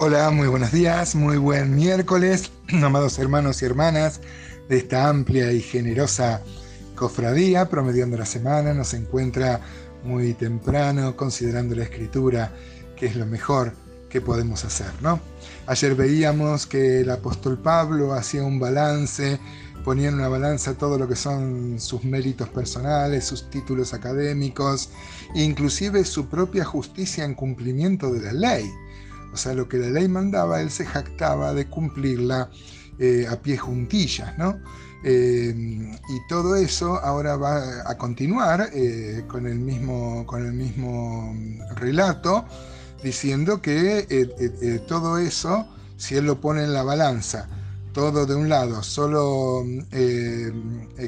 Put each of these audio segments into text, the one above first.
Hola, muy buenos días, muy buen miércoles, amados hermanos y hermanas de esta amplia y generosa cofradía, promediando la semana, nos encuentra muy temprano, considerando la escritura, que es lo mejor que podemos hacer, ¿no? Ayer veíamos que el apóstol Pablo hacía un balance, ponía en una balanza todo lo que son sus méritos personales, sus títulos académicos, inclusive su propia justicia en cumplimiento de la ley o sea, lo que la ley mandaba, él se jactaba de cumplirla eh, a pie juntillas, ¿no? Eh, y todo eso ahora va a continuar eh, con, el mismo, con el mismo relato, diciendo que todo eso, si él lo pone en la balanza, todo de un lado, solo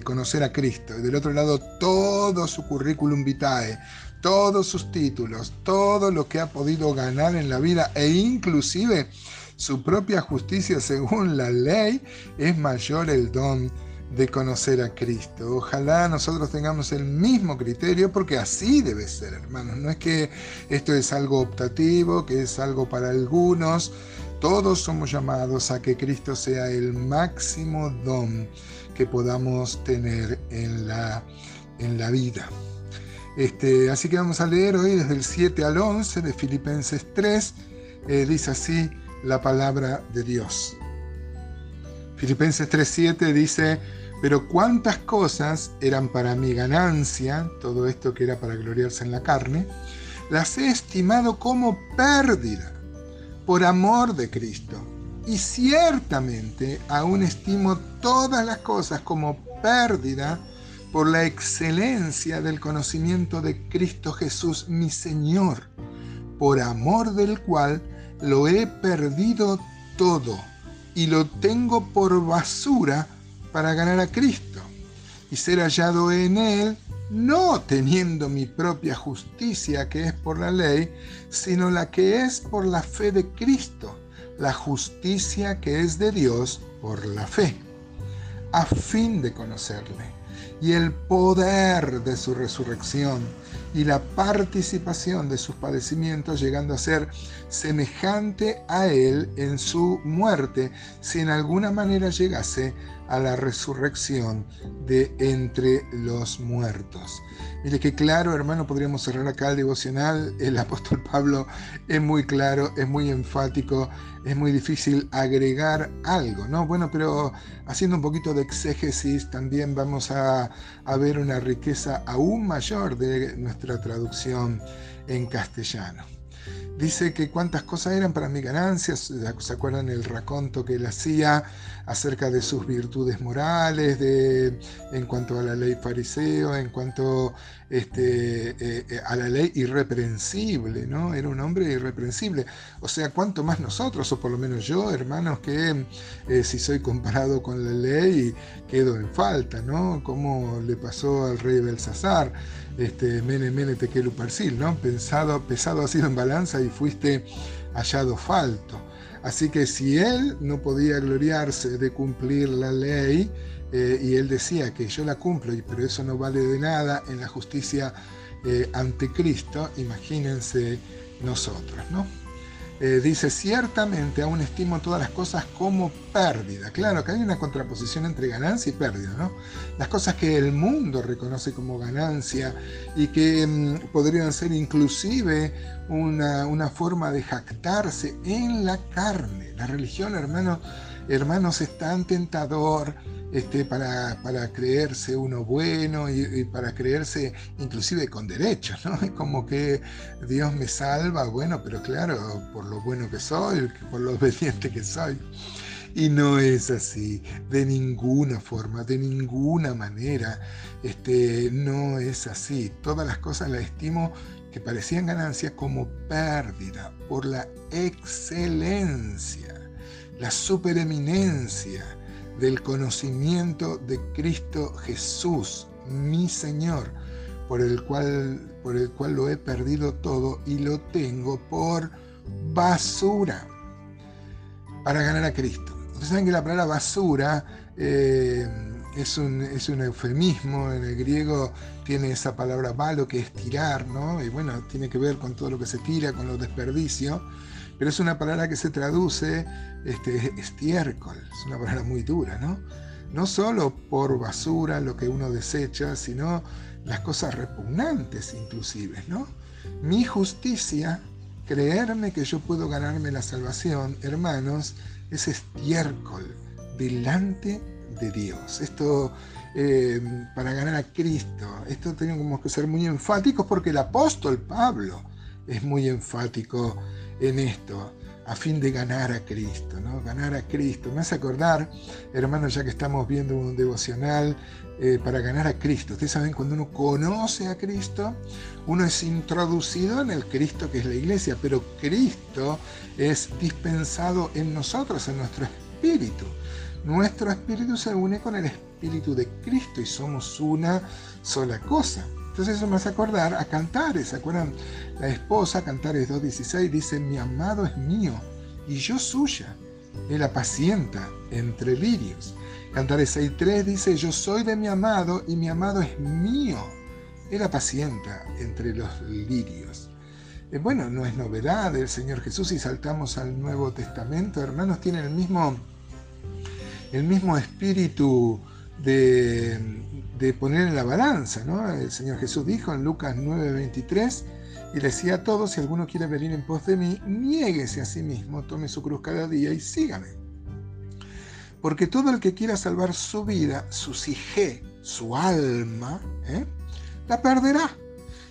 conocer a Cristo, y del otro lado todo su currículum vitae, todos sus títulos, todo lo que ha podido ganar en la vida e inclusive su propia justicia según la ley, es mayor el don de conocer a Cristo. Ojalá nosotros tengamos el mismo criterio porque así debe ser, hermanos. No es que esto es algo optativo, que es algo para algunos. Todos somos llamados a que Cristo sea el máximo don que podamos tener en la, en la vida. Este, así que vamos a leer hoy desde el 7 al 11 de Filipenses 3. Eh, dice así la palabra de Dios. Filipenses 3.7 dice, pero cuántas cosas eran para mi ganancia, todo esto que era para gloriarse en la carne, las he estimado como pérdida por amor de Cristo. Y ciertamente aún estimo todas las cosas como pérdida por la excelencia del conocimiento de Cristo Jesús, mi Señor, por amor del cual lo he perdido todo y lo tengo por basura para ganar a Cristo y ser hallado en Él, no teniendo mi propia justicia que es por la ley, sino la que es por la fe de Cristo, la justicia que es de Dios por la fe, a fin de conocerle y el poder de su resurrección y la participación de sus padecimientos, llegando a ser semejante a Él en su muerte, si en alguna manera llegase a la resurrección de entre los muertos. Mire qué claro, hermano, podríamos cerrar acá el devocional. El apóstol Pablo es muy claro, es muy enfático, es muy difícil agregar algo, ¿no? Bueno, pero haciendo un poquito de exégesis, también vamos a, a ver una riqueza aún mayor de nuestra traducción en castellano. Dice que cuántas cosas eran para mi ganancia, ¿se acuerdan el raconto que él hacía acerca de sus virtudes morales, de, en cuanto a la ley fariseo, en cuanto este, eh, eh, a la ley irreprensible, ¿no? Era un hombre irreprensible. O sea, cuánto más nosotros, o por lo menos yo, hermanos, que eh, si soy comparado con la ley, quedo en falta, ¿no? Como le pasó al rey Belsasar este, mene, mene, tequelu ¿no? Pensado, pesado ha sido en balanza y fuiste hallado falto. Así que si él no podía gloriarse de cumplir la ley, eh, y él decía que yo la cumplo, pero eso no vale de nada en la justicia eh, ante Cristo, imagínense nosotros, ¿no? Eh, dice, ciertamente aún estimo todas las cosas como pérdida. Claro que hay una contraposición entre ganancia y pérdida, ¿no? Las cosas que el mundo reconoce como ganancia y que mm, podrían ser inclusive una, una, forma de jactarse en la carne. La religión, hermano, hermanos, es tan tentador este, para, creerse uno bueno y, para creerse inclusive con derechos, ¿no? Es como que Dios me salva, bueno, pero claro, por lo bueno que soy, por lo obediente que soy. Y no es así, de ninguna forma, de ninguna manera, este, no es así. Todas las cosas las estimo que parecían ganancias como pérdida por la excelencia, la supereminencia, del conocimiento de Cristo Jesús, mi Señor, por el cual, por el cual lo he perdido todo y lo tengo por basura para ganar a Cristo. Ustedes saben que la palabra basura eh, es un, es un eufemismo, en el griego tiene esa palabra valo que es tirar, ¿no? Y bueno, tiene que ver con todo lo que se tira, con los desperdicios, pero es una palabra que se traduce este, estiércol, es una palabra muy dura, ¿no? No solo por basura, lo que uno desecha, sino las cosas repugnantes inclusive, ¿no? Mi justicia, creerme que yo puedo ganarme la salvación, hermanos, es estiércol delante de Dios. Esto eh, para ganar a Cristo. Esto tenemos que ser muy enfáticos porque el apóstol Pablo es muy enfático en esto a fin de ganar a Cristo, ¿no? Ganar a Cristo. Me hace acordar, hermanos, ya que estamos viendo un devocional eh, para ganar a Cristo. Ustedes saben, cuando uno conoce a Cristo, uno es introducido en el Cristo que es la iglesia, pero Cristo es dispensado en nosotros, en nuestro espíritu nuestro espíritu se une con el espíritu de Cristo y somos una sola cosa. Entonces eso me hace acordar a Cantares, ¿se acuerdan? La esposa, Cantares 2.16, dice, mi amado es mío y yo suya. Él apacienta entre lirios. Cantares 6.3 dice, yo soy de mi amado y mi amado es mío. Él apacienta entre los lirios. Eh, bueno, no es novedad del Señor Jesús si saltamos al Nuevo Testamento, hermanos, tienen el mismo el mismo espíritu de, poner en la balanza. ¿no? El Señor Jesús dijo en Lucas 9:23, y decía a todos, si alguno quiere venir en pos de mí, niéguese a sí mismo, tome su cruz cada día y sígame. Porque todo el que quiera salvar su vida, su sige, su alma, ¿eh? la perderá.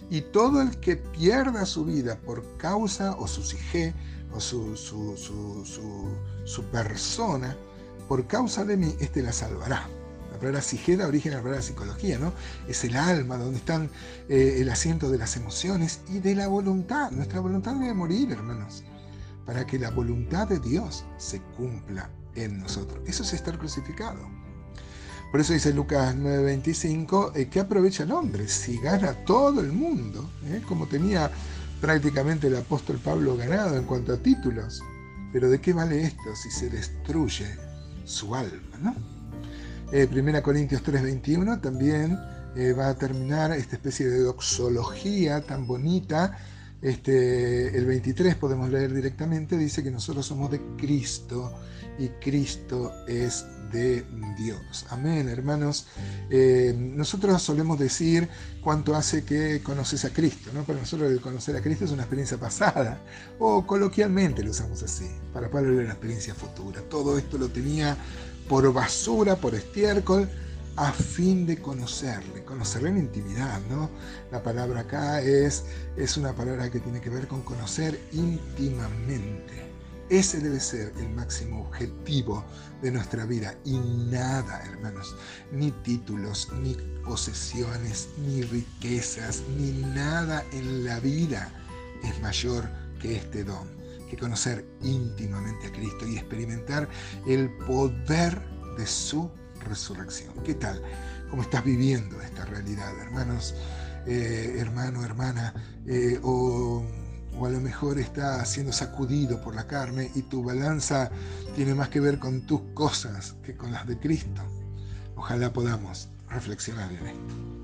Y todo el que pierda su vida por causa o su sige o su, su, su persona, por causa de mí, este la salvará. La palabra sigeda origen de la palabra psicología, ¿no? Es el alma, donde están eh, el asiento de las emociones y de la voluntad. Nuestra voluntad debe morir, hermanos, para que la voluntad de Dios se cumpla en nosotros. Eso es estar crucificado. Por eso dice Lucas 9:25, eh, ¿qué aprovecha el hombre si gana todo el mundo? ¿eh? Como tenía prácticamente el apóstol Pablo ganado en cuanto a títulos. Pero ¿de qué vale esto si se destruye su alma. ¿no? Eh, Primera Corintios 3:21 también eh, va a terminar esta especie de doxología tan bonita. Este, el 23 podemos leer directamente, dice que nosotros somos de Cristo y Cristo es de Dios. Amén, hermanos. Eh, nosotros solemos decir cuánto hace que conoces a Cristo. ¿no? Para nosotros el conocer a Cristo es una experiencia pasada, o coloquialmente lo usamos así. Para Pablo era una experiencia futura. Todo esto lo tenía por basura, por estiércol, a fin de conocerle, conocerle en intimidad, ¿no? La palabra acá es, es una palabra que tiene que ver con conocer íntimamente. Ese debe ser el máximo objetivo de nuestra vida y nada, hermanos, ni títulos, ni posesiones, ni riquezas, ni nada en la vida es mayor que este don, que conocer íntimamente a Cristo y experimentar el poder de su resurrección. ¿Qué tal? ¿Cómo estás viviendo esta realidad, hermanos, eh, hermano, hermana? Eh, o o a lo mejor está siendo sacudido por la carne y tu balanza tiene más que ver con tus cosas que con las de Cristo. Ojalá podamos reflexionar en esto.